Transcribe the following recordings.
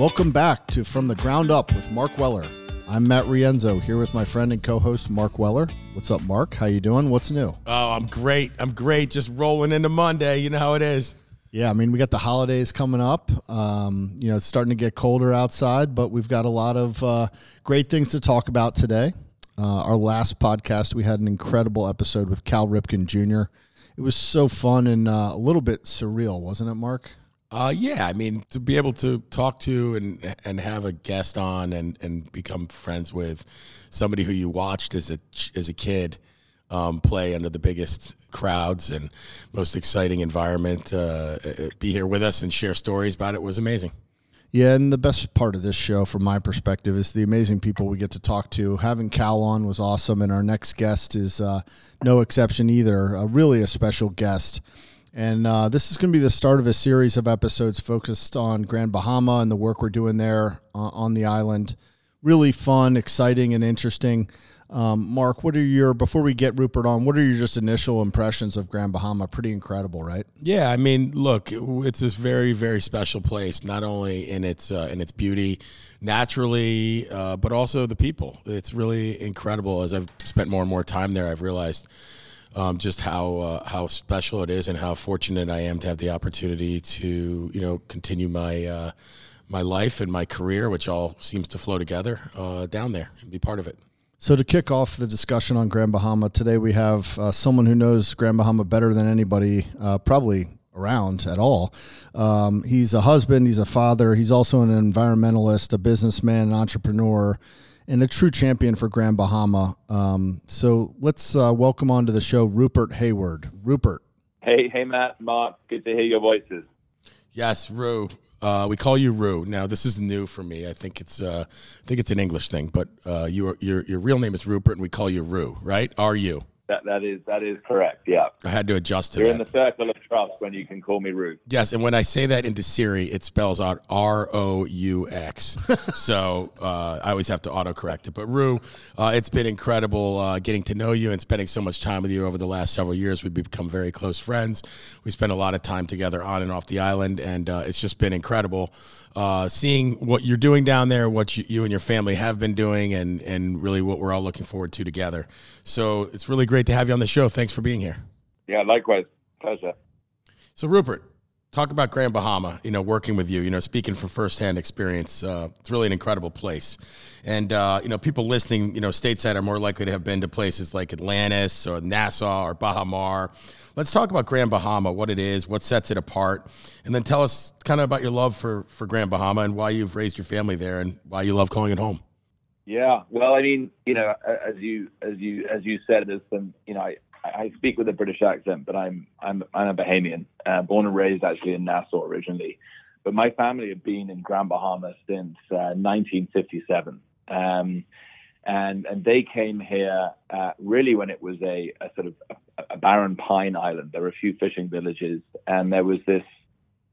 Welcome back to From the Ground Up with Mark Weller. I'm Matt Rienzo here with my friend and co-host Mark Weller. What's up, Mark? How you doing? What's new? Oh, I'm great. I'm great. Just rolling into Monday. You know how it is. Yeah, I mean, we got the holidays coming up. Um, you know, it's starting to get colder outside, but we've got a lot of uh, great things to talk about today. Uh, our last podcast, we had an incredible episode with Cal Ripken Jr. It was so fun and uh, a little bit surreal, wasn't it, Mark? Uh, yeah, I mean, to be able to talk to and and have a guest on and, and become friends with somebody who you watched as a as a kid um, play under the biggest crowds and most exciting environment, uh, be here with us and share stories about it was amazing. Yeah, and the best part of this show, from my perspective, is the amazing people we get to talk to. Having Cal on was awesome, and our next guest is uh, no exception either. A really a special guest. And uh, this is going to be the start of a series of episodes focused on Grand Bahama and the work we're doing there uh, on the island. Really fun, exciting, and interesting. Um, Mark, what are your before we get Rupert on? What are your just initial impressions of Grand Bahama? Pretty incredible, right? Yeah, I mean, look, it's this very, very special place. Not only in its uh, in its beauty, naturally, uh, but also the people. It's really incredible. As I've spent more and more time there, I've realized um, just how uh, how special it is and how fortunate I am to have the opportunity to you know continue my uh, my life and my career, which all seems to flow together uh, down there and be part of it. So to kick off the discussion on Grand Bahama today, we have uh, someone who knows Grand Bahama better than anybody, uh, probably around at all. Um, he's a husband, he's a father, he's also an environmentalist, a businessman, an entrepreneur and a true champion for Grand Bahama. Um, so let's uh, welcome onto the show Rupert Hayward. Rupert. Hey, hey, Matt, Mark. Good to hear your voices. Yes, Ru. Uh, we call you Ru. Now, this is new for me. I think it's uh, I think it's an English thing, but uh, your your your real name is Rupert, and we call you Ru, right? Are you? That that is that is correct. Yeah. I had to adjust to You're that. in the circle of trust when you can call me Ruth. Yes, and when I say that into Siri, it spells out R O U X. so uh, I always have to autocorrect it. But Ru, uh, it's been incredible uh, getting to know you and spending so much time with you over the last several years. We've become very close friends. We spent a lot of time together on and off the island, and uh, it's just been incredible uh, seeing what you're doing down there, what you, you and your family have been doing, and and really what we're all looking forward to together. So it's really great to have you on the show. Thanks for being here. Yeah, likewise. Pleasure. So Rupert, talk about Grand Bahama. You know, working with you. You know, speaking from firsthand experience, uh, it's really an incredible place. And uh, you know, people listening, you know, stateside are more likely to have been to places like Atlantis or Nassau or Baha Mar. Let's talk about Grand Bahama, what it is, what sets it apart, and then tell us kind of about your love for for Grand Bahama and why you've raised your family there and why you love calling it home. Yeah. Well, I mean, you know, as you as you as you said, there's some, you know, I, I speak with a British accent, but I'm I'm I'm a Bahamian, uh, born and raised actually in Nassau originally, but my family have been in Grand Bahama since uh, 1957, um, and and they came here uh, really when it was a, a sort of a, a barren pine island. There were a few fishing villages, and there was this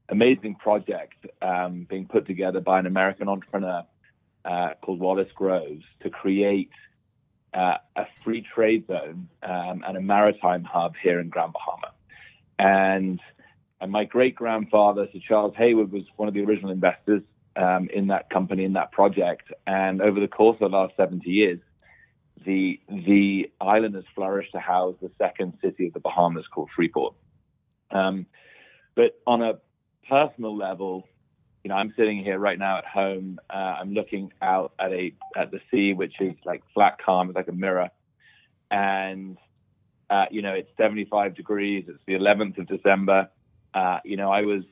amazing project um, being put together by an American entrepreneur uh, called Wallace Groves to create uh, a free trade zone um, and a maritime hub here in Grand Bahama. And, and my great grandfather, Sir Charles Hayward, was one of the original investors um, in that company, in that project. And over the course of the last 70 years, the, the island has flourished to house the second city of the Bahamas called Freeport. Um, but on a personal level, you know, I'm sitting here right now at home. Uh, I'm looking out at a at the sea, which is like flat calm, it's like a mirror, and uh, you know, it's 75 degrees. It's the 11th of December. Uh, you know, I was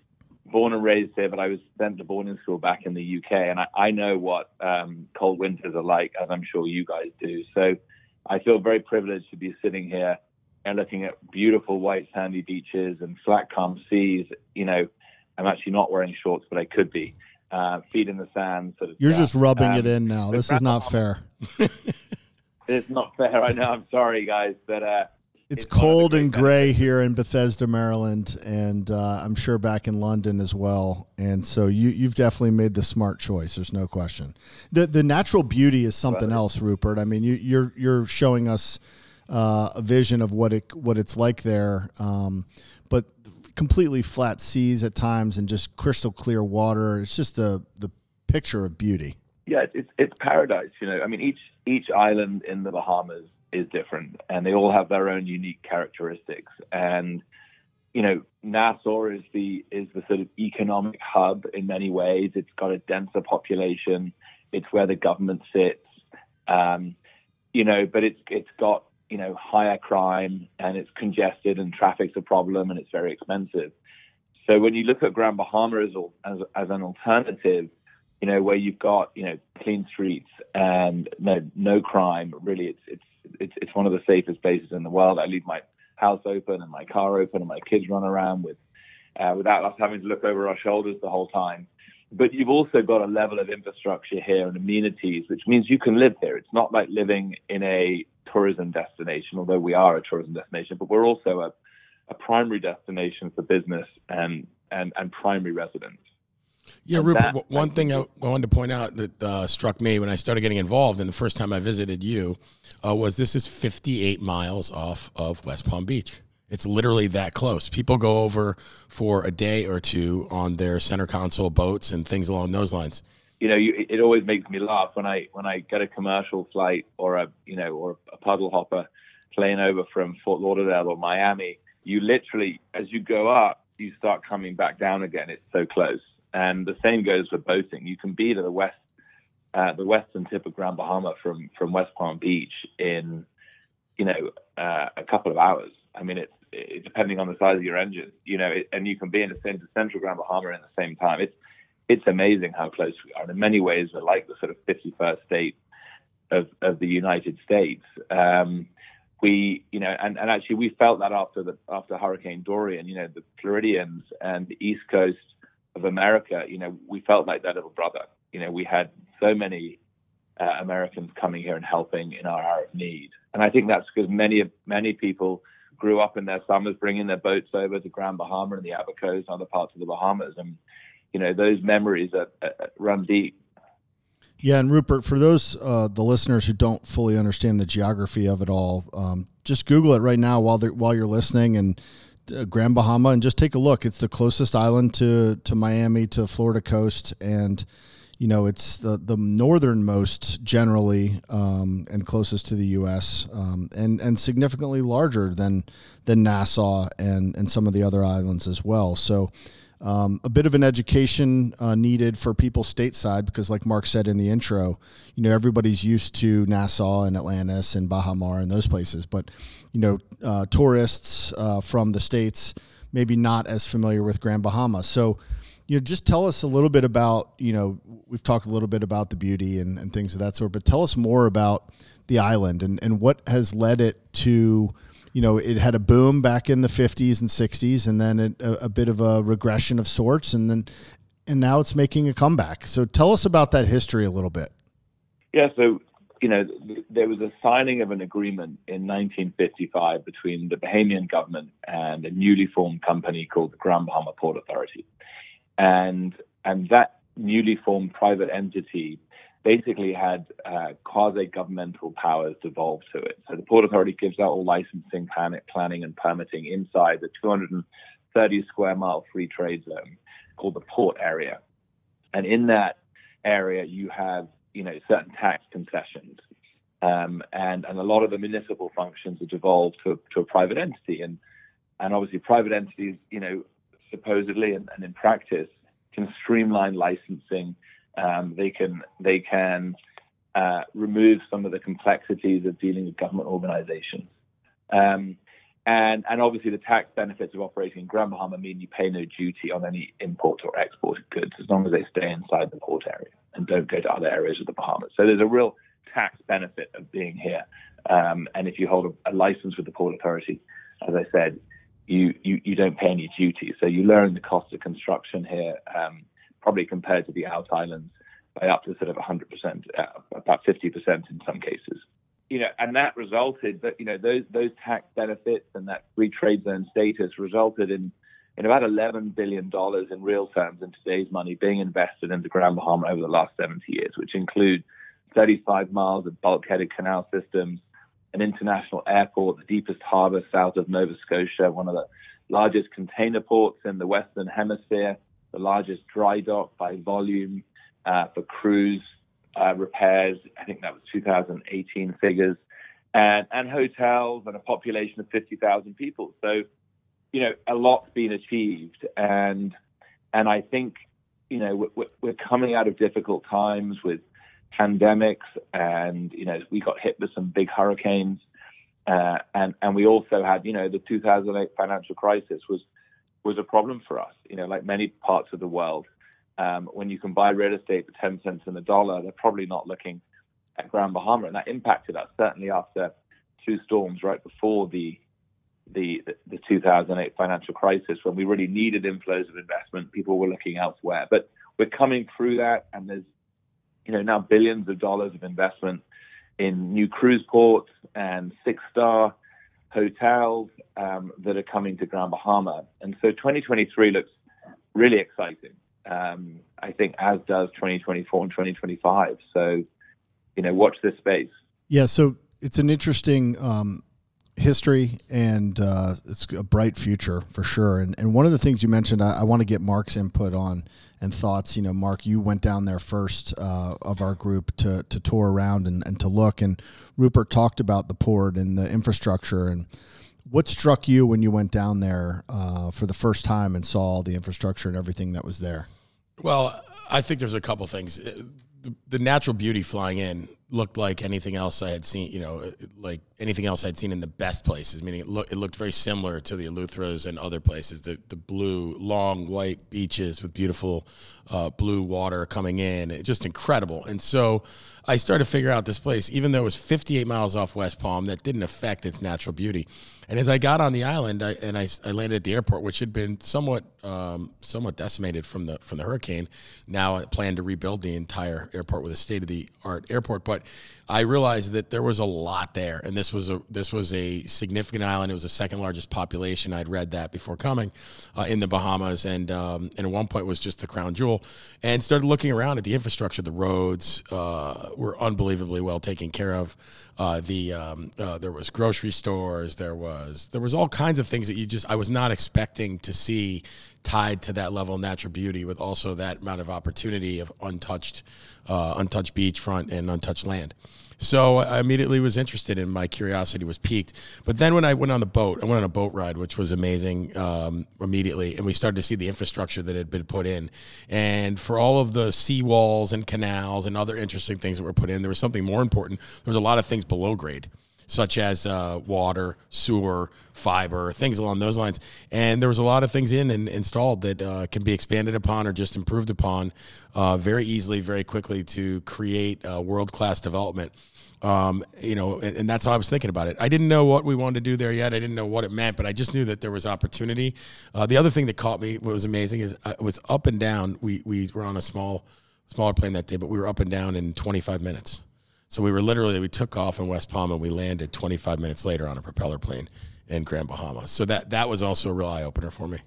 born and raised here, but I was sent to boarding school back in the UK, and I, I know what um, cold winters are like, as I'm sure you guys do. So I feel very privileged to be sitting here and looking at beautiful white sandy beaches and flat calm seas. You know I'm actually not wearing shorts, but I could be. Uh, feet in the sand. Sort of You're stuff. just rubbing Um, it in now. This is not fair. It's not fair. I know. I'm sorry, guys, but uh, It's, It's one of the cold and gray here in Bethesda, Maryland, and uh, I'm sure back in London as well. And so you you've definitely made the smart choice. There's no question. the The natural beauty is something Right. else, Rupert. I mean, you, you're you're showing us uh, a vision of what it what it's like there, um, but completely flat seas at times and just crystal clear water. It's just the the picture of beauty. Yeah, it's it's paradise. You know, I mean, each each island in the Bahamas is different, and they all have their own unique characteristics. And you know, Nassau is the is the sort of economic hub in many ways. It's got a denser population. It's where the government sits. Um, you know, but it's it's got you know higher crime and it's congested and traffic's a problem and it's very expensive. So when you look at Grand Bahama as, as, as an alternative, you know, where you've got you know clean streets and no no crime, really, it's it's it's it's one of the safest places in the world. I leave my house open and my car open and my kids run around with uh, without us having to look over our shoulders the whole time. But you've also got a level of infrastructure here and amenities, which means you can live here. It's not like living in a tourism destination, although we are a tourism destination, but we're also a, a primary destination for business and, and, and primary residents. Yeah, and Rupert. That, one thing I wanted to point out that uh, struck me when I started getting involved, and the first time I visited you, uh, was this is 58 miles off of West Palm Beach. It's literally that close. People go over for a day or two on their center console boats and things along those lines. You know, you, it always makes me laugh when I when I get a commercial flight or a you know or a puddle hopper plane over from Fort Lauderdale or Miami. You literally, as you go up, you start coming back down again. It's so close, and the same goes for boating. You can be to the west, uh, the western tip of Grand Bahama from from West Palm Beach in, you know, uh, a couple of hours. I mean, it's it, depending on the size of your engine, you know, it, and you can be in the same central Grand Bahama in the same time. It's it's amazing how close we are. And in many ways, we're like the sort of 51st state of, of the United States. Um, we, you know, and, and actually we felt that after the after Hurricane Dorian, you know, the Floridians and the East Coast of America, you know, we felt like their little brother. You know, we had so many uh, Americans coming here and helping in our hour of need, and I think that's because many many people grew up in their summers bringing their boats over to Grand Bahama and the Abacos and other parts of the Bahamas. And, you know, those memories are, run deep. Yeah, and Rupert, for those uh, the listeners who don't fully understand the geography of it all, um, just Google it right now while while you're listening and uh, Grand Bahama, and just take a look. It's the closest island to to Miami to Florida coast, and you know, it's the, the northernmost generally um, and closest to the U.S. Um, and and significantly larger than than Nassau and and some of the other islands as well. So. Um, a bit of an education uh, needed for people stateside because, like Mark said in the intro, you know everybody's used to Nassau and Atlantis and Baha Mar and those places, but you know uh, tourists uh, from the states maybe not as familiar with Grand Bahama. So you know, just tell us a little bit about, you know, we've talked a little bit about the beauty and, and things of that sort, but tell us more about the island and, and what has led it to, you know, it had a boom back in the 50s and 60s and then it, a, a bit of a regression of sorts and then, and now it's making a comeback. So tell us about that history a little bit. Yeah. So, you know, there was a signing of an agreement in 1955 between the Bahamian government and a newly formed company called the Grand Bahama Port Authority and and that newly formed private entity basically had uh, quasi-governmental powers devolved to it. So the Port Authority gives out all licensing, planning, and permitting inside the 230 square mile free trade zone called the port area. And in that area, you have you know certain tax concessions, um, and and a lot of the municipal functions are devolved to, to a private entity. And and obviously, private entities, you know, supposedly and, and in practice can streamline licensing. Um, they can they can uh, remove some of the complexities of dealing with government organizations. Um, and, and obviously, the tax benefits of operating in Grand Bahama mean you pay no duty on any import or exported goods as long as they stay inside the port area and don't go to other areas of the Bahamas. So there's a real tax benefit of being here. Um, and if you hold a, a, license with the Port Authority, as I said, you, you, you don't pay any duty. So you learn the cost of construction here, um, probably compared to the out islands by up to sort of 100%, uh, about 50% in some cases. You know, and that resulted that, you know, those, those tax benefits and that free trade zone status resulted in, in about $11 billion in real terms in today's money being invested into Grand Bahama over the last 70 years, which include 35 miles of bulkheaded canal systems, an international airport, the deepest harbor south of Nova Scotia, one of the largest container ports in the Western Hemisphere, the largest dry dock by volume, uh, for cruise uh, repairs. I think that was 2018 figures, and and hotels and a population of 50,000 people. So, you know, a lot's been achieved, and and I think you know we're, we're coming out of difficult times with pandemics, and you know we got hit with some big hurricanes. Uh, and and we also had, you know, the 2008 financial crisis was was a problem for us. You know, like many parts of the world, um, when you can buy real estate for 10 cents in the dollar, they're probably not looking at Grand Bahama, and that impacted us certainly after two storms right before the the the 2008 financial crisis when we really needed inflows of investment. People were looking elsewhere, but we're coming through that, and there's you know now billions of dollars of investment in new cruise ports and six star hotels um, that are coming to Grand Bahama. And so 2023 looks really exciting. Um, I think as does 2024 and 2025. So, you know, watch this space. Yeah. So it's an interesting um, history and uh, it's a bright future for sure. And, and one of the things you mentioned, I, I want to get Mark's input on and thoughts. You know, Mark, you went down there first uh, of our group to, to tour around and, and to look. And Rupert talked about the port and the infrastructure. And what struck you when you went down there uh, for the first time and saw the infrastructure and everything that was there? Well, I think there's a couple things. The natural beauty flying in looked like anything else I had seen, you know, like anything else I'd seen in the best places, meaning it, it looked very similar to the Eleutheros and other places. The, the blue, long white beaches with beautiful uh, blue water coming in, it, just incredible. And so I started to figure out this place, even though it was 58 miles off West Palm, that didn't affect its natural beauty. And as I got on the island, I, and I, I landed at the airport, which had been somewhat um, somewhat decimated from the from the hurricane. Now I plan to rebuild the entire airport with a state of the art airport, but I realized that there was a lot there, and this was a this was a significant island. It was the second largest population. I'd read that before coming uh, in the Bahamas, and um, and at one point was just the crown jewel. And started looking around at the infrastructure. The roads uh, were unbelievably well taken care of. Uh, the um, uh, there was grocery stores. There was there was all kinds of things that you just I was not expecting to see tied to that level of natural beauty with also that amount of opportunity of untouched uh, untouched beachfront and untouched land. So I immediately was interested and my curiosity was piqued. But then when I went on the boat, I went on a boat ride, which was amazing um, immediately. And we started to see the infrastructure that had been put in. And for all of the seawalls and canals and other interesting things that were put in, there was something more important. There was a lot of things below grade such as uh, water, sewer, fiber, things along those lines. And there was a lot of things in and installed that uh, can be expanded upon or just improved upon uh, very easily, very quickly to create world class development. Um, you know, and, and, that's how I was thinking about it. I didn't know what we wanted to do there yet. I didn't know what it meant, but I just knew that there was opportunity. Uh, the other thing that caught me, what was amazing, is uh, it was up and down. We we were on a small, smaller plane that day, but we were up and down in 25 minutes. So we were literally we took off in West Palm and we landed 25 minutes later on a propeller plane in Grand Bahama. So that that was also a real eye opener for me.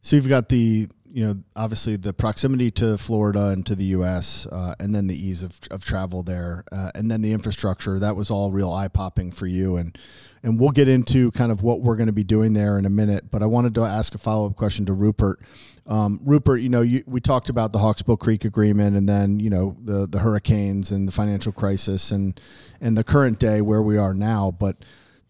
So you've got the you know obviously the proximity to Florida and to the U.S. Uh, and then the ease of, of travel there, uh, and then the infrastructure. That was all real eye popping for you, and and we'll get into kind of what we're going to be doing there in a minute. But I wanted to ask a follow up question to Rupert. Um, Rupert, you know, you, we talked about the Hawksbill Creek Agreement, and then you know the the hurricanes and the financial crisis, and and the current day where we are now. But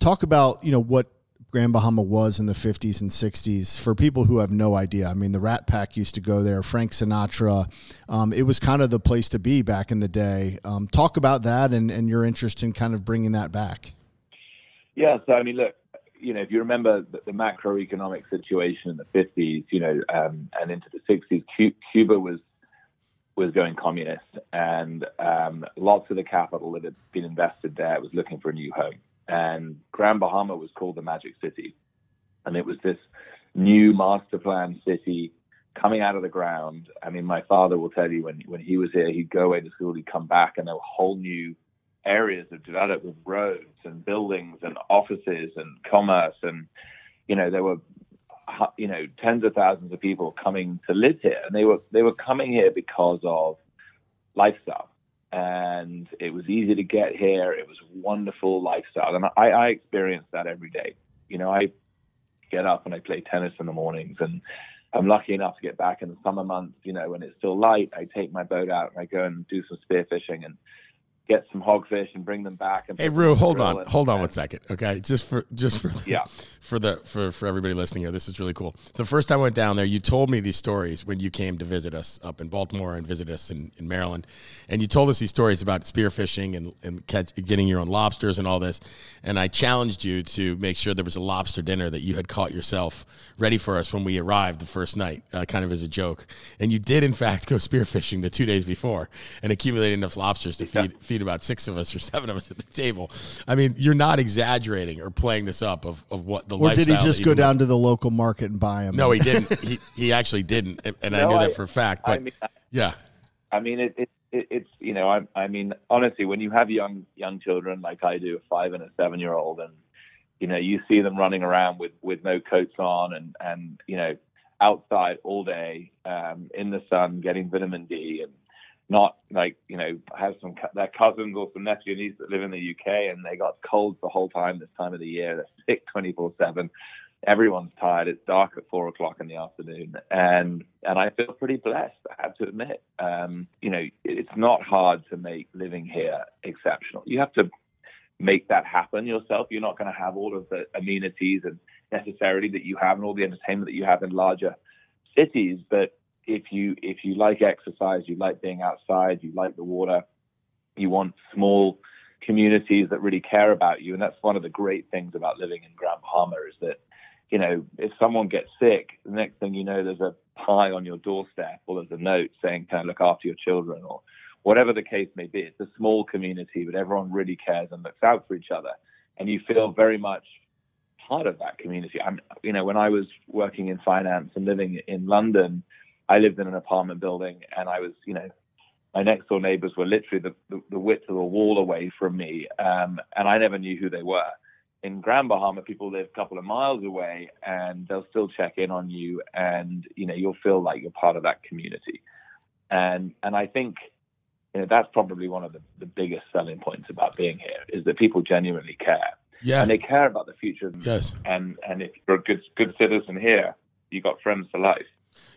talk about you know what Grand Bahama was in the 50s and 60s for people who have no idea. I mean, the Rat Pack used to go there, Frank Sinatra. Um, it was kind of the place to be back in the day. Um, talk about that and, and your interest in kind of bringing that back. Yeah, so I mean, look, you know, if you remember the, the macroeconomic situation in the 50s, you know, um, and into the 60s, Cuba was was going communist, and um, lots of the capital that had been invested there was looking for a new home. And Grand Bahama was called the Magic City, and it was this new master plan city coming out of the ground. I mean, my father will tell you when when he was here, he'd go away to school, he'd come back, and there were whole new areas of development with roads and buildings and offices and commerce. And you know there were you know tens of thousands of people coming to live here. And they were they were coming here because of lifestyle and it was easy to get here. It was wonderful lifestyle. And I, I experience that every day. You know I get up and I play tennis in the mornings and I'm lucky enough to get back in the summer months, you know, when it's still light. I take my boat out and I go and do some spearfishing and get some hogfish and bring them back. And hey, Rue, hold on, and, hold on one second, okay? Just for just for yeah for the for for everybody listening here, this is really cool. The first time I went down there, you told me these stories when you came to visit us up in Baltimore and visit us in, in Maryland, and you told us these stories about spearfishing and and catch, getting your own lobsters and all this. And I challenged you to make sure there was a lobster dinner that you had caught yourself ready for us when we arrived the first night, uh, kind of as a joke. And you did in fact go spearfishing the two days before and accumulate enough lobsters to feed feed about six of us or seven of us at the table. I mean, you're not exaggerating or playing this up of, of what the or did he just go down to the local market and buy them? No, he didn't. he he actually didn't, and no, I knew I, that for a fact. But I mean, yeah, I mean it, it, it it's you know I I mean honestly, when you have young young children like I do, a five and a seven year old, and you know you see them running around with with no coats on and and you know outside all day um, in the sun getting vitamin D and not like you know have some their cousins or some nephew and niece that live in the UK and they got colds the whole time this time of the year. They're sick 24 seven. Everyone's tired. It's dark at four o'clock in the afternoon, and and I feel pretty blessed. I have to admit, um, you know, it's not hard to make living here exceptional. You have to make that happen yourself. You're not going to have all of the amenities and necessarily that you have and all the entertainment that you have in larger cities, but if you if you like exercise, you like being outside, you like the water, you want small communities that really care about you, and that's one of the great things about living in Grand Bahama is that you know if someone gets sick, the next thing you know, there's a pie on your doorstep or there's a note saying, "Can I look after your children?" or whatever the case may be. It's a small community, but everyone really cares and looks out for each other, and you feel very much part of that community. I'm, you know, when I was working in finance and living in London, I lived in an apartment building, and I was, you know, my next door neighbors were literally the, the, the width of a wall away from me, um, and I never knew who they were. In Grand Bahama, people live a couple of miles away, and they'll still check in on you, and you know you'll feel like you're part of that community. And and I think you know that's probably one of the, the biggest selling points about being here is that people genuinely care. Yeah, and they care about the future. Yes, and and if you're a good good citizen here, you got friends for life.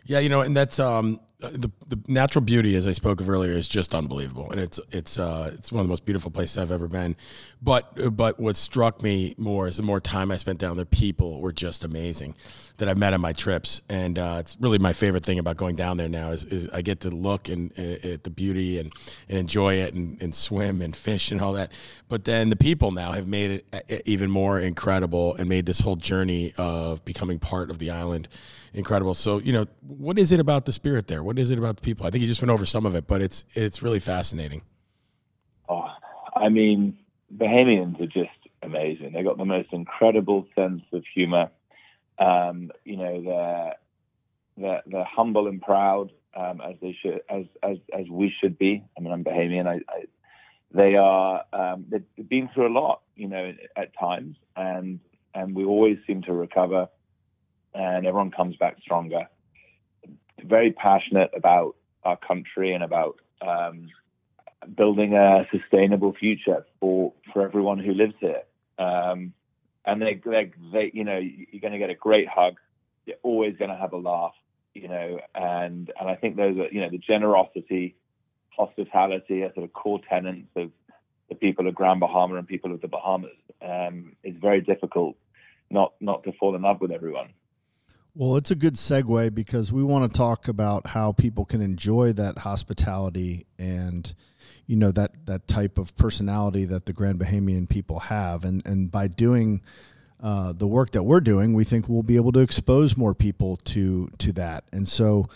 Yeah, you know, and that's um, the the natural beauty, as I spoke of earlier, is just unbelievable, and it's it's uh, it's one of the most beautiful places I've ever been. But but what struck me more is the more time I spent down there, people were just amazing that I've met on my trips, and uh, it's really my favorite thing about going down there now is, is I get to look and, at the beauty and, and enjoy it and, and swim and fish and all that. But then the people now have made it uh, even more incredible and made this whole journey of becoming part of the island incredible. So, you know, what is it about the spirit there? What is it about the people? I think you just went over some of it, but it's it's really fascinating. Oh, I mean, Bahamians are just amazing. They got the most incredible sense of humor. Um, you know, they're they're, they're humble and proud um, as they should as, as as we should be. I mean, I'm Bahamian. I, I they are um, they've been through a lot, you know, at times, and and we always seem to recover and everyone comes back stronger. Very passionate about our country and about um, building a sustainable future for for everyone who lives here. Um, and they, they, they, you know, you're going to get a great hug. You're always going to have a laugh, you know, and and I think those are, you know, the generosity, hospitality are sort of core tenets of the people of Grand Bahama and people of the Bahamas. Um, it's very difficult not not to fall in love with everyone. Well, it's a good segue because we want to talk about how people can enjoy that hospitality and you know that that type of personality that the Grand Bahamian people have, and and by doing uh, the work that we're doing, we think we'll be able to expose more people to to that. And so,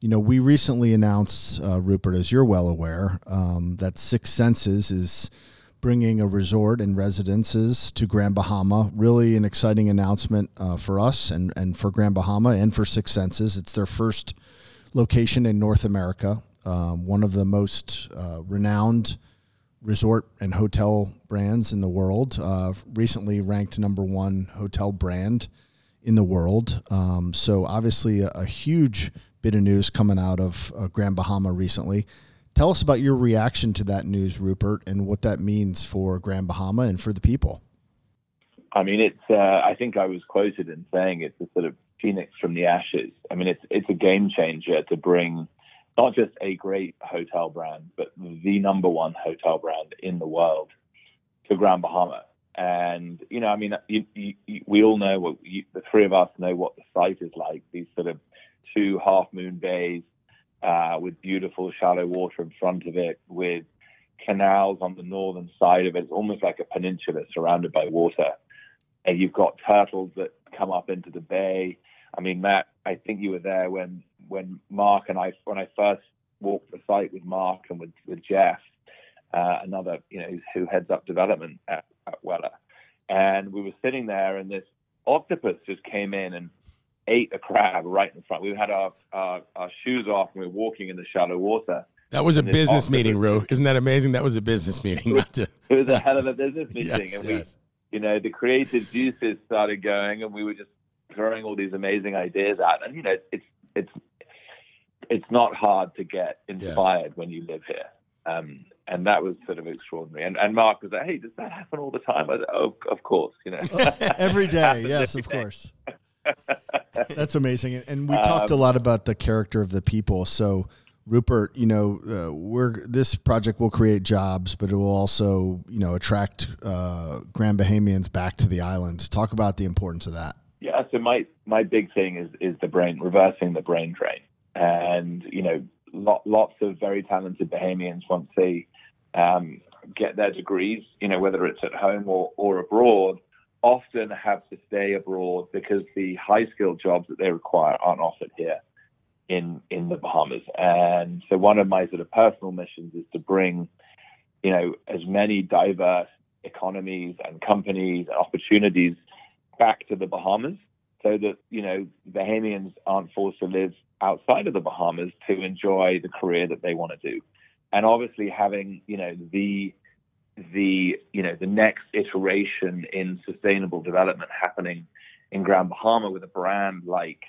you know, we recently announced, uh, Rupert, as you're well aware, um, that Six Senses is bringing a resort and residences to Grand Bahama. Really an exciting announcement uh, for us and, and for Grand Bahama and for Six Senses. It's their first location in North America, um, one of the most uh, renowned resort and hotel brands in the world. Uh, recently ranked number one hotel brand in the world. Um, so obviously a, a, huge bit of news coming out of uh, Grand Bahama recently. Tell us about your reaction to that news, Rupert, and what that means for Grand Bahama and for the people. I mean, it's. Uh, I think I was quoted in saying it's a sort of phoenix from the ashes. I mean, it's it's a game changer to bring not just a great hotel brand, but the number one hotel brand in the world to Grand Bahama. And you know, I mean, you, you, we all know what the three of us know what the site is like. These sort of two half moon bays uh, with beautiful shallow water in front of it, with canals on the northern side of it. It's almost like a peninsula surrounded by water. And you've got turtles that come up into the bay. I mean, Matt, I think you were there when when Mark and I when I first walked the site with Mark and with with Jeff, uh, another you know who heads up development at, at Weller, and we were sitting there and this octopus just came in and ate a crab right in front. We had our, our, our shoes off and we were walking in the shallow water. That was a business meeting, Rue. Isn't that amazing? That was a business meeting. It was, it was a hell of a business meeting. yes, and yes. we, you know, the creative juices started going and we were just throwing all these amazing ideas out. And, you know, it's, it's, it's not hard to get inspired yes. when you live here. Um, and that was sort of extraordinary. And, and Mark was like, "Hey, does that happen all the time?" I "Oh, of course, you know, every day. yes, every of day. course." That's amazing. And we um, talked a lot about the character of the people. So, Rupert, you know, uh, we're this project will create jobs, but it will also, you know, attract uh, Grand Bahamians back to the island. Talk about the importance of that. Yeah. So my my big thing is is the brain reversing the brain drain, and you know, lot, lots of very talented Bahamians once they um, get their degrees, you know, whether it's at home or or abroad often have to stay abroad because the high skilled jobs that they require aren't offered here in in the Bahamas. And so one of my sort of personal missions is to bring, you know, as many diverse economies and companies and opportunities back to the Bahamas so that, you know, Bahamians aren't forced to live outside of the Bahamas to enjoy the career that they want to do. And obviously having, you know, the the you know the next iteration in sustainable development happening in Grand Bahama with a brand like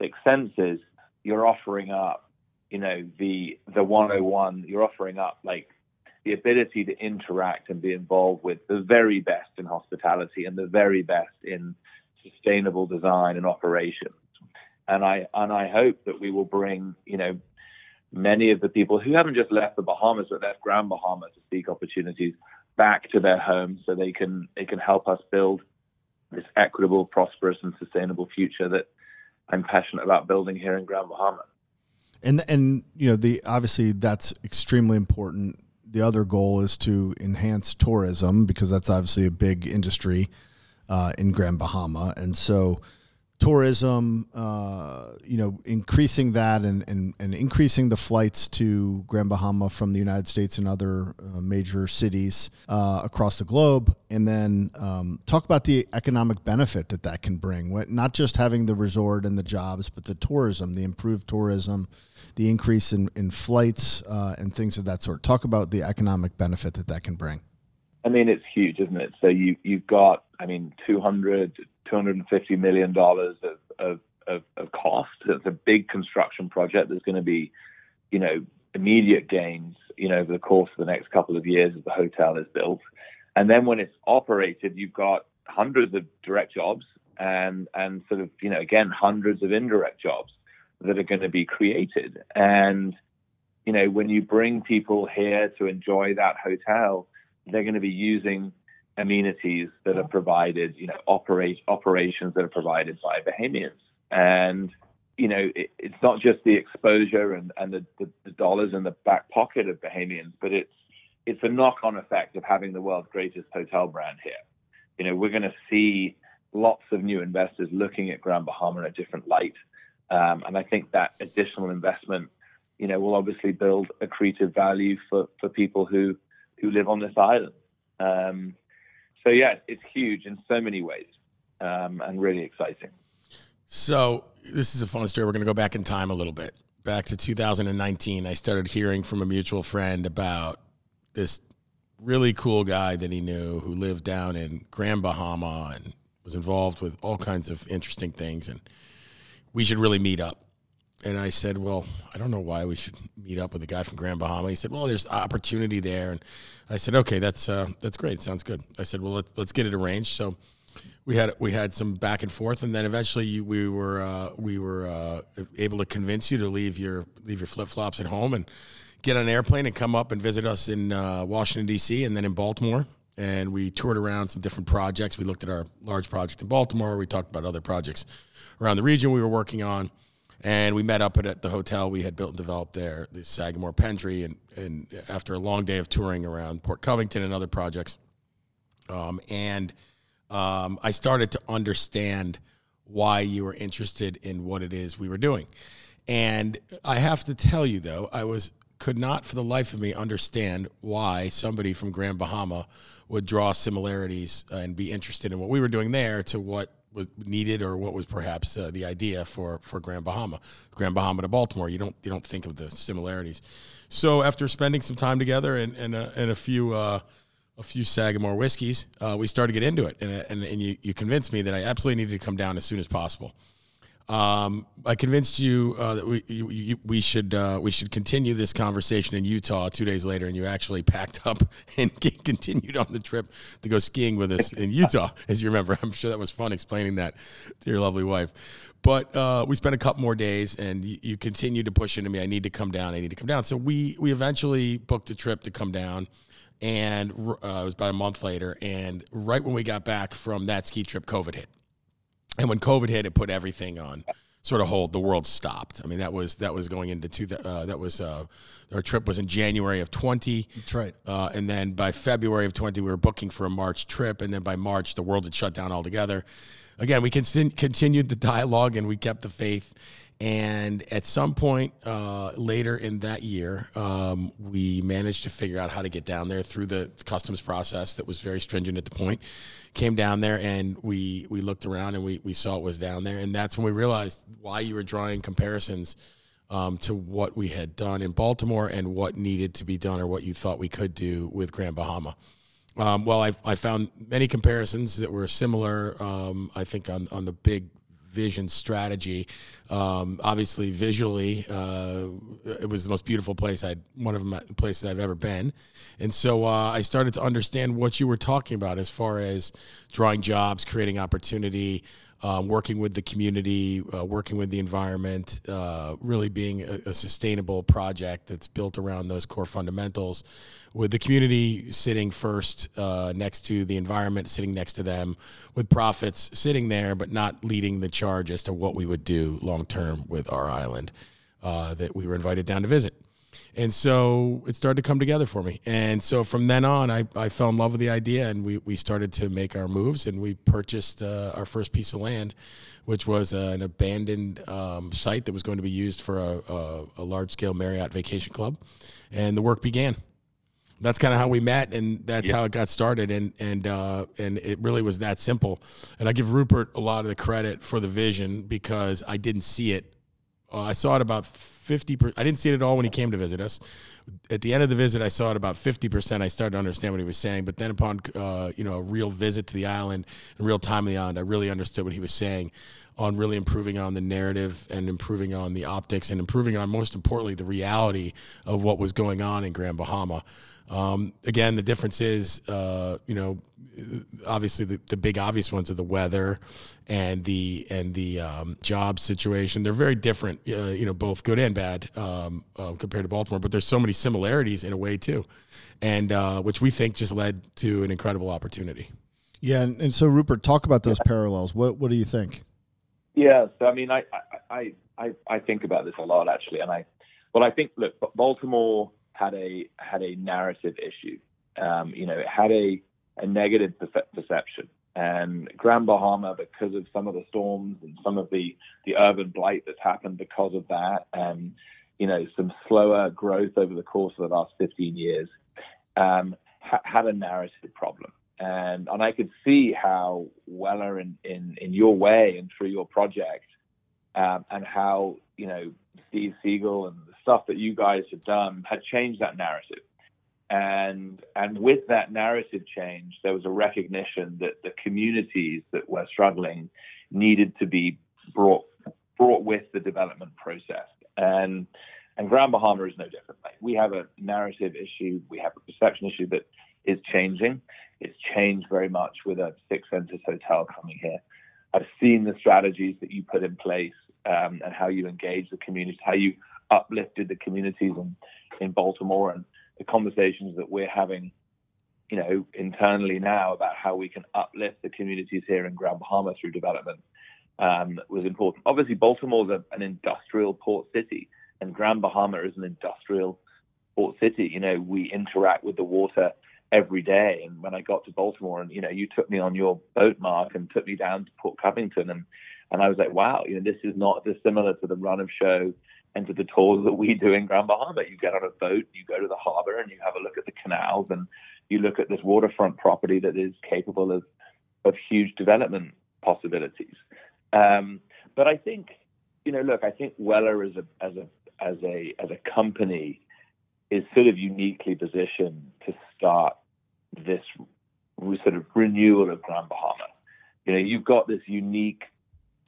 Six Senses, you're offering up you know the the 101. You're offering up like the ability to interact and be involved with the very best in hospitality and the very best in sustainable design and operations. And I and I hope that we will bring you know many of the people who haven't just left the Bahamas but left Grand Bahama to seek opportunities back to their homes so they can they can help us build this equitable, prosperous, and sustainable future that I'm passionate about building here in Grand Bahama. And and you know the obviously that's extremely important. The other goal is to enhance tourism because that's obviously a big industry uh, in Grand Bahama, and so tourism, uh, you know, increasing that and, and, and increasing the flights to Grand Bahama from the United States and other uh, major cities uh, across the globe. And then um, talk about the economic benefit that that can bring, not just having the resort and the jobs, but the tourism, the improved tourism, the increase in, in flights uh, and things of that sort. Talk about the economic benefit that that can bring. I mean, it's huge, isn't it? So you you've got, I mean, 200, 250 million dollars of, of, of, of cost. It's a big construction project. There's going to be, you know, immediate gains, you know, over the course of the next couple of years as the hotel is built. And then when it's operated, you've got hundreds of direct jobs and and sort of, you know, again, hundreds of indirect jobs that are going to be created. And you know, when you bring people here to enjoy that hotel, they're going to be using amenities that are provided, you know, operate operations that are provided by Bahamians. And, you know, it, it's not just the exposure and, and the, the, the, dollars in the back pocket of Bahamians, but it's it's a knock-on effect of having the world's greatest hotel brand here. You know, we're going to see lots of new investors looking at Grand Bahama in a different light. Um, and I think that additional investment, you know, will obviously build accretive value for, for people who who live on this island. Um, so yeah, it's huge in so many ways, um, and really exciting. So this is a fun story. We're going to go back in time a little bit, back to 2019. I started hearing from a mutual friend about this really cool guy that he knew who lived down in Grand Bahama and was involved with all kinds of interesting things, and we should really meet up. And I said, Well, I don't know why we should meet up with a guy from Grand Bahama. He said, Well, there's opportunity there. And I said, Okay, that's uh, that's great. Sounds good. I said, Well, let's, let's get it arranged. So We had we had some back and forth, and then eventually you, we were uh, we were uh, able to convince you to leave your leave your flip flops at home and get on an airplane and come up and visit us in uh, Washington D.C. and then in Baltimore. And we toured around some different projects. We looked at our large project in Baltimore. We talked about other projects around the region we were working on and we met up at the hotel we had built and developed there, the Sagamore Pendry, and, and after a long day of touring around Port Covington and other projects, um, and um, I started to understand why you were interested in what it is we were doing, and I have to tell you though, I was could not for the life of me understand why somebody from Grand Bahama would draw similarities and be interested in what we were doing there to what was needed or what was perhaps uh, the idea for for Grand Bahama, Grand Bahama to Baltimore. You don't you don't think of the similarities. So after spending some time together and and a, and a few uh, a few Sagamore whiskeys, uh, we started to get into it, and and, and you, you convinced me that I absolutely needed to come down as soon as possible. Um, I convinced you uh, that we you, you, we should uh, we should continue this conversation in Utah two days later, and you actually packed up and continued on the trip to go skiing with us in Utah. As you remember, I'm sure that was fun explaining that to your lovely wife. But uh, we spent a couple more days, and you, you continued to push into me. I need to come down. I need to come down. So we we eventually booked a trip to come down and uh, it was about a month later. And right when we got back from that ski trip, COVID hit. And when COVID hit, it put everything on sort of hold. The world stopped. I mean, that was that was going into two. Uh, that was uh, our trip was in January of twenty. That's right. Uh, and then by February of twenty, we were booking for a March trip, and then by March, the world had shut down altogether. Again, we con- continued the dialogue and we kept the faith. And at some point uh, later in that year, um, we managed to figure out how to get down there through the customs process that was very stringent at the point. Came down there and we we looked around and we we saw it was down there, and that's when we realized why you were drawing comparisons um, to what we had done in Baltimore and what needed to be done or what you thought we could do with Grand Bahama. Um, well, I, I found many comparisons that were similar. Um, I think on on the big vision strategy. Um, obviously, visually, uh, it was the most beautiful place I'd one of the places I've ever been, and so uh, I started to understand what you were talking about as far as drawing jobs, creating opportunity, um, working with the community, uh, working with the environment, uh, really being a, a, sustainable project that's built around those core fundamentals, with the community sitting first uh, next to the environment, sitting next to them, with profits sitting there, but not leading the charge as to what we would do long term with our island uh, that we were invited down to visit. And so it started to come together for me. And so from then on, I, I fell in love with the idea and we, we started to make our moves and we purchased uh, our first piece of land, which was uh, an abandoned um, site that was going to be used for a, a, a large scale Marriott vacation club. And the work began. That's kind of how we met and that's how it got started. And and uh, and it really was that simple. And i give rupert a lot of the credit for the vision because i didn't see it. Uh, I saw it about 50 per, I didn't see it at all when he came to visit us. At the end of the visit, I saw it about 50%. I started to understand what he was saying. But then upon, uh, you know, a real visit to the island and real time on the island, I really understood what he was saying on really improving on the narrative and improving on the optics and improving on, most importantly, the reality of what was going on in Grand Bahama. Um, again, the difference is, uh, you know, obviously the, the big obvious ones are the weather and the and the um, job situation. They're very different, uh, you know, both good and bad um, uh, compared to Baltimore. But there's so many similarities in a way too, and uh, which we think just led to an incredible opportunity. Yeah, and, and so Rupert, talk about those parallels. What what do you think? Yeah, so I mean, I I I I think about this a lot actually, and I well, I think look, Baltimore had a had a narrative issue. Um, you know, it had a a negative perception. And Grand Bahama, because of some of the storms and some of the, the urban blight that's happened because of that, and you know some slower growth over the course of the last 15 years, um, ha- had a narrative problem. And and I could see how Weller in, in, in your way and through your project, um, and how you know Steve Siegel and the stuff that you guys have done had changed that narrative and and with that narrative change, there was a recognition that the communities that were struggling needed to be brought brought with the development process. And and Grand Bahama is no different. We have a narrative issue, we have a perception issue that is changing, It's changed very much with a Six Senses hotel coming here. I've seen the strategies that you put in place um, and how you engage the community, how you uplifted the communities in, in Baltimore, and the conversations that we're having, you know, internally now about how we can uplift the communities here in Grand Bahama through development um, was important. Obviously, Baltimore is an industrial port city, and Grand Bahama is an industrial port city. You know, we interact with the water every day. And when I got to Baltimore, and you know, you took me on your boat, Mark, and took me down to Port Covington, and and I was like, wow, you know, this is not dissimilar to the run of show and to the tours that we do in Grand Bahama. You get on a boat, you go to the harbor, and you have a look at the canals, and you look at this waterfront property that is capable of of huge development possibilities. Um, but I think, you know, look, I think Weller as a as a as a as a company is sort of uniquely positioned to start this sort of renewal of Grand Bahama. You know, you've got this unique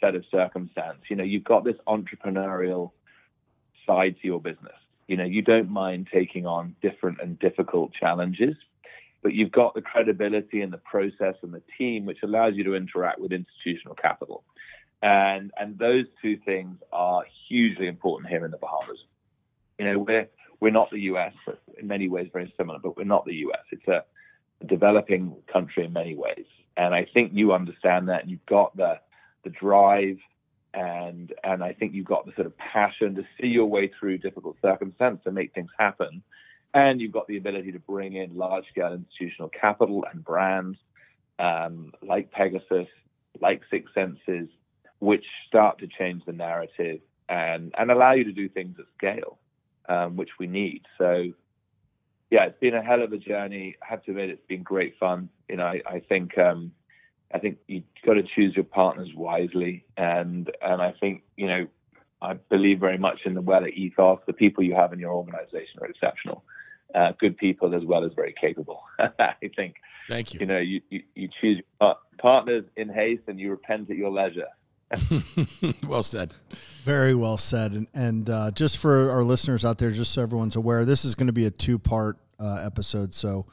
set of circumstance. You know, you've got this entrepreneurial side to your business. You know, you don't mind taking on different and difficult challenges, but you've got the credibility and the process and the team which allows you to interact with institutional capital. And and those two things are hugely important here in the Bahamas. You know, we're we're not the US, but in many ways very similar, but we're not the US. It's a, developing country in many ways. And I think you understand that and you've got the the drive and and I think you've got the sort of passion to see your way through difficult circumstances to make things happen. And you've got the ability to bring in large scale institutional capital and brands um, like Pegasus, like Six Senses, which start to change the narrative and, and allow you to do things at scale, um, which we need. So, yeah, it's been a hell of a journey. I have to admit, it's been great fun. You know, I, I think um, I think you've got to choose your partners wisely, and and I think you know I believe very much in the Weller ethos. The people you have in your organization are exceptional, uh, good people as well as very capable. I think. Thank you. You know, you, you, you choose partners in haste and you repent at your leisure. well said. Very well said. And, and uh, just for our listeners out there, just so everyone's aware, this is going to be a two part uh, episode. So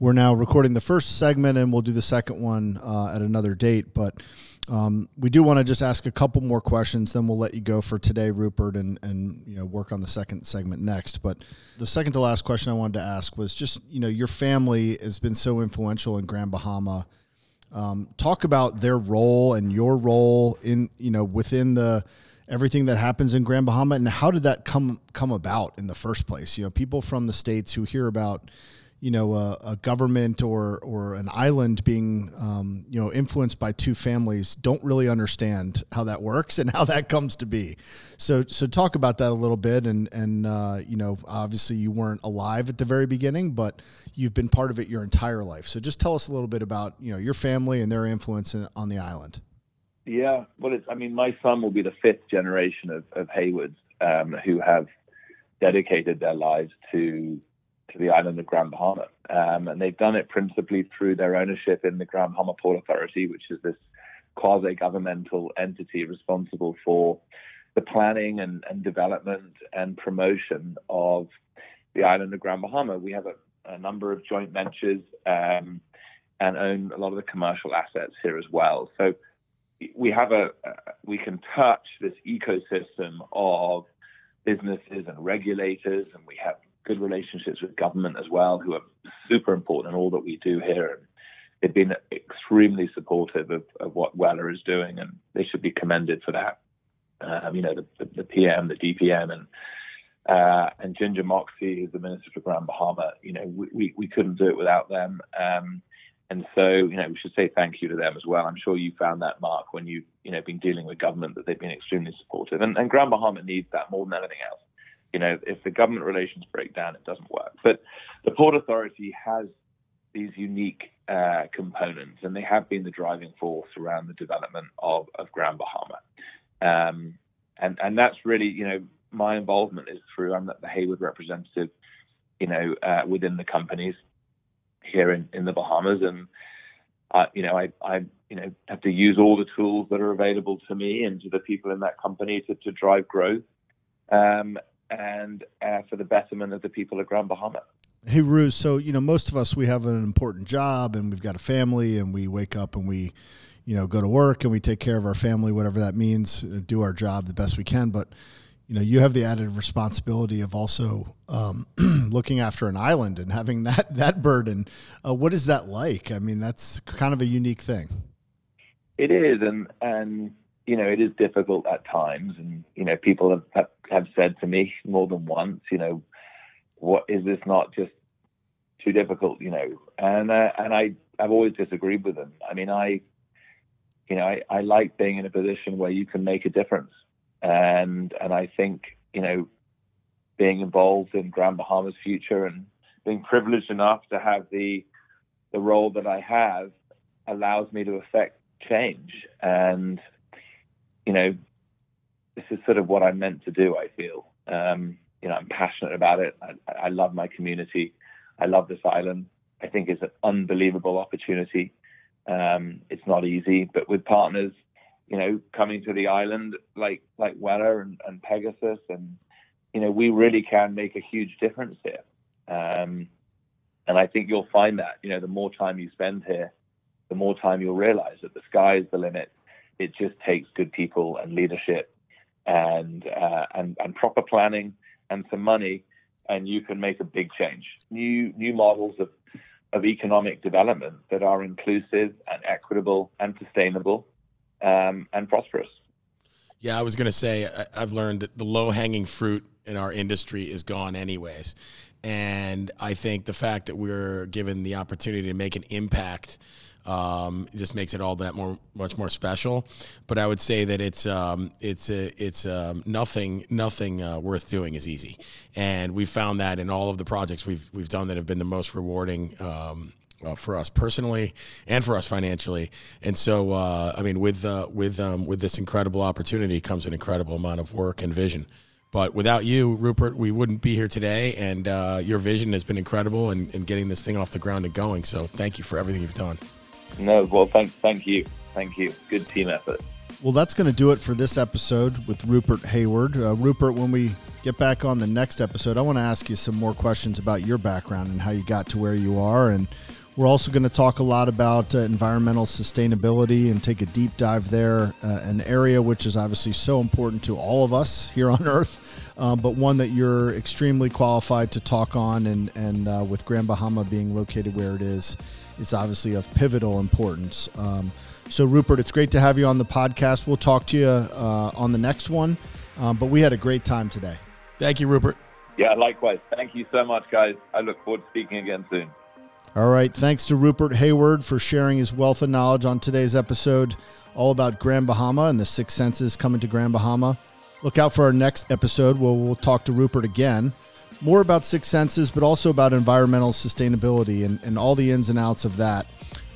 we're now recording the first segment and we'll do the second one uh, at another date. But um, we do want to just ask a couple more questions, then we'll let you go for today, Rupert, and, and you know work on the second segment next. But the second to last question I wanted to ask was just you know your family has been so influential in Grand Bahama um, talk about their role and your role in you know within the everything that happens in Grand Bahama and how did that come come about in the first place? You know, people from the states who hear about you know a, a, government or or an island being um, you know influenced by two families don't really understand how that works and how that comes to be. So so talk about that a little bit and and uh, you know obviously you weren't alive at the very beginning, but you've been part of it your entire life. So just tell us a little bit about you know your family and their influence in, on the island. Yeah, well, it's I mean my son will be the fifth generation of, of Haywards um, who have dedicated their lives to to the island of Grand Bahama. Um, and they've done it principally through their ownership in the Grand Bahama Port Authority, which is this quasi governmental entity responsible for the planning and, and, development and promotion of the island of Grand Bahama. We have a, a number of joint ventures um, and own a lot of the commercial assets here as well. So we have a, we can touch this ecosystem of businesses and regulators, and we have good relationships with government as well, who are super important in all that we do here. They've been extremely supportive of, of what Weller is doing, and they should be commended for that. Um, you know, the, the, the, PM, the DPM, and uh, and Ginger Moxey, who's the Minister for Grand Bahama. You know, we, we, we couldn't do it without them. Um, and so, you know, we should say thank you to them as well. I'm sure you found that, Mark, when you've, you know, been dealing with government, that they've been extremely supportive. And, and Grand Bahama needs that more than anything else. You know, if the government relations break down, it doesn't work. But the Port Authority has these unique uh, components, and they have been the driving force around the development of, of Grand Bahama. Um, and and that's really, you know, my involvement is through I'm the Hayward representative, you know, uh, within the companies here in, in the Bahamas, and uh, you know, I, I you know have to use all the tools that are available to me and to the people in that company to, to drive growth. Um, and uh, for the betterment of the people of Grand Bahama. Hey, Ruse. So, you know, most of us, we have an important job and we've got a family and we wake up and we, you know, go to work and we take care of our family, whatever that means, do our job the best we can. But, you know, you have the added responsibility of also um, looking after an island and having that, that burden. Uh, what is that like? I mean, that's kind of a unique thing. It is. And, and, you know, it is difficult at times. And, you know, people have, have, have said to me more than once, you know, what is this not just too difficult, you know? And uh, and I I've always disagreed with them. I mean, I you know I, I like being in a position where you can make a difference, and and I think you know being involved in Grand Bahama's future and being privileged enough to have the the role that I have allows me to affect change and you know this is sort of what I'm meant to do I feel um, you know I'm passionate about it I, I love my community I love this island. I think it's an unbelievable opportunity. Um, it's not easy, but with partners, you know, coming to the island like like Weller and, and Pegasus, and you know, we really can make a huge difference here. Um, and I think you'll find that you know, the more time you spend here, the more time you'll realize that the sky is the limit. It just takes good people and leadership, and uh, and and proper planning and some money and you can make a big change. New new models of of economic development that are inclusive and equitable and sustainable um, and prosperous. Yeah, I was going to say I've learned that the low hanging fruit in our industry is gone anyways. And I think the fact that we're given the opportunity to make an impact um, just makes it all that more much more special. But I would say that it's um, it's a, it's um, nothing nothing uh, worth doing is easy, and we found that in all of the projects we've we've done that have been the most rewarding. Um, uh, for us personally and for us financially, and so uh, I mean, with uh, with um, with this incredible opportunity comes an incredible amount of work and vision. But without you, Rupert, we wouldn't be here today. And uh, your vision has been incredible in, in getting this thing off the ground and going. So thank you for everything you've done. No, well, thank, thank you. Thank you. Good team effort. Well, that's going to do it for this episode with Rupert Hayward. Uh, Rupert, when we get back on the next episode, I want to ask you some more questions about your background and how you got to where you are. And we're also going to talk a lot about uh, environmental sustainability and take a deep dive there, uh, an area which is obviously so important to all of us here on Earth, uh, but one that you're extremely qualified to talk on. And, and uh, with Grand Bahama being located where it is, it's obviously of pivotal importance. Um, so, Rupert, it's great to have you on the podcast. We'll talk to you uh, on the next one, um, but we had a great time today. Thank you, Rupert. Yeah, likewise. Thank you so much, guys. I look forward to speaking again soon. All right. Thanks to Rupert Hayward for sharing his wealth of knowledge on today's episode, all about Grand Bahama and the six senses coming to Grand Bahama. Look out for our next episode where we'll talk to Rupert again more about Six Senses, but also about environmental sustainability and, and all the ins and outs of that.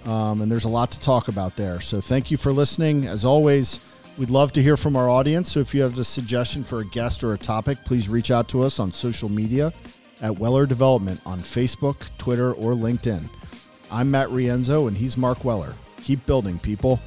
Um, and there's a lot to talk about there. So thank you for listening. As always, we'd love to hear from our audience. So if you have a suggestion for a guest or a topic, please reach out to us on social media at Weller Development on Facebook, Twitter, or LinkedIn. I'm Matt Rienzo, and he's Mark Weller. Keep building, people.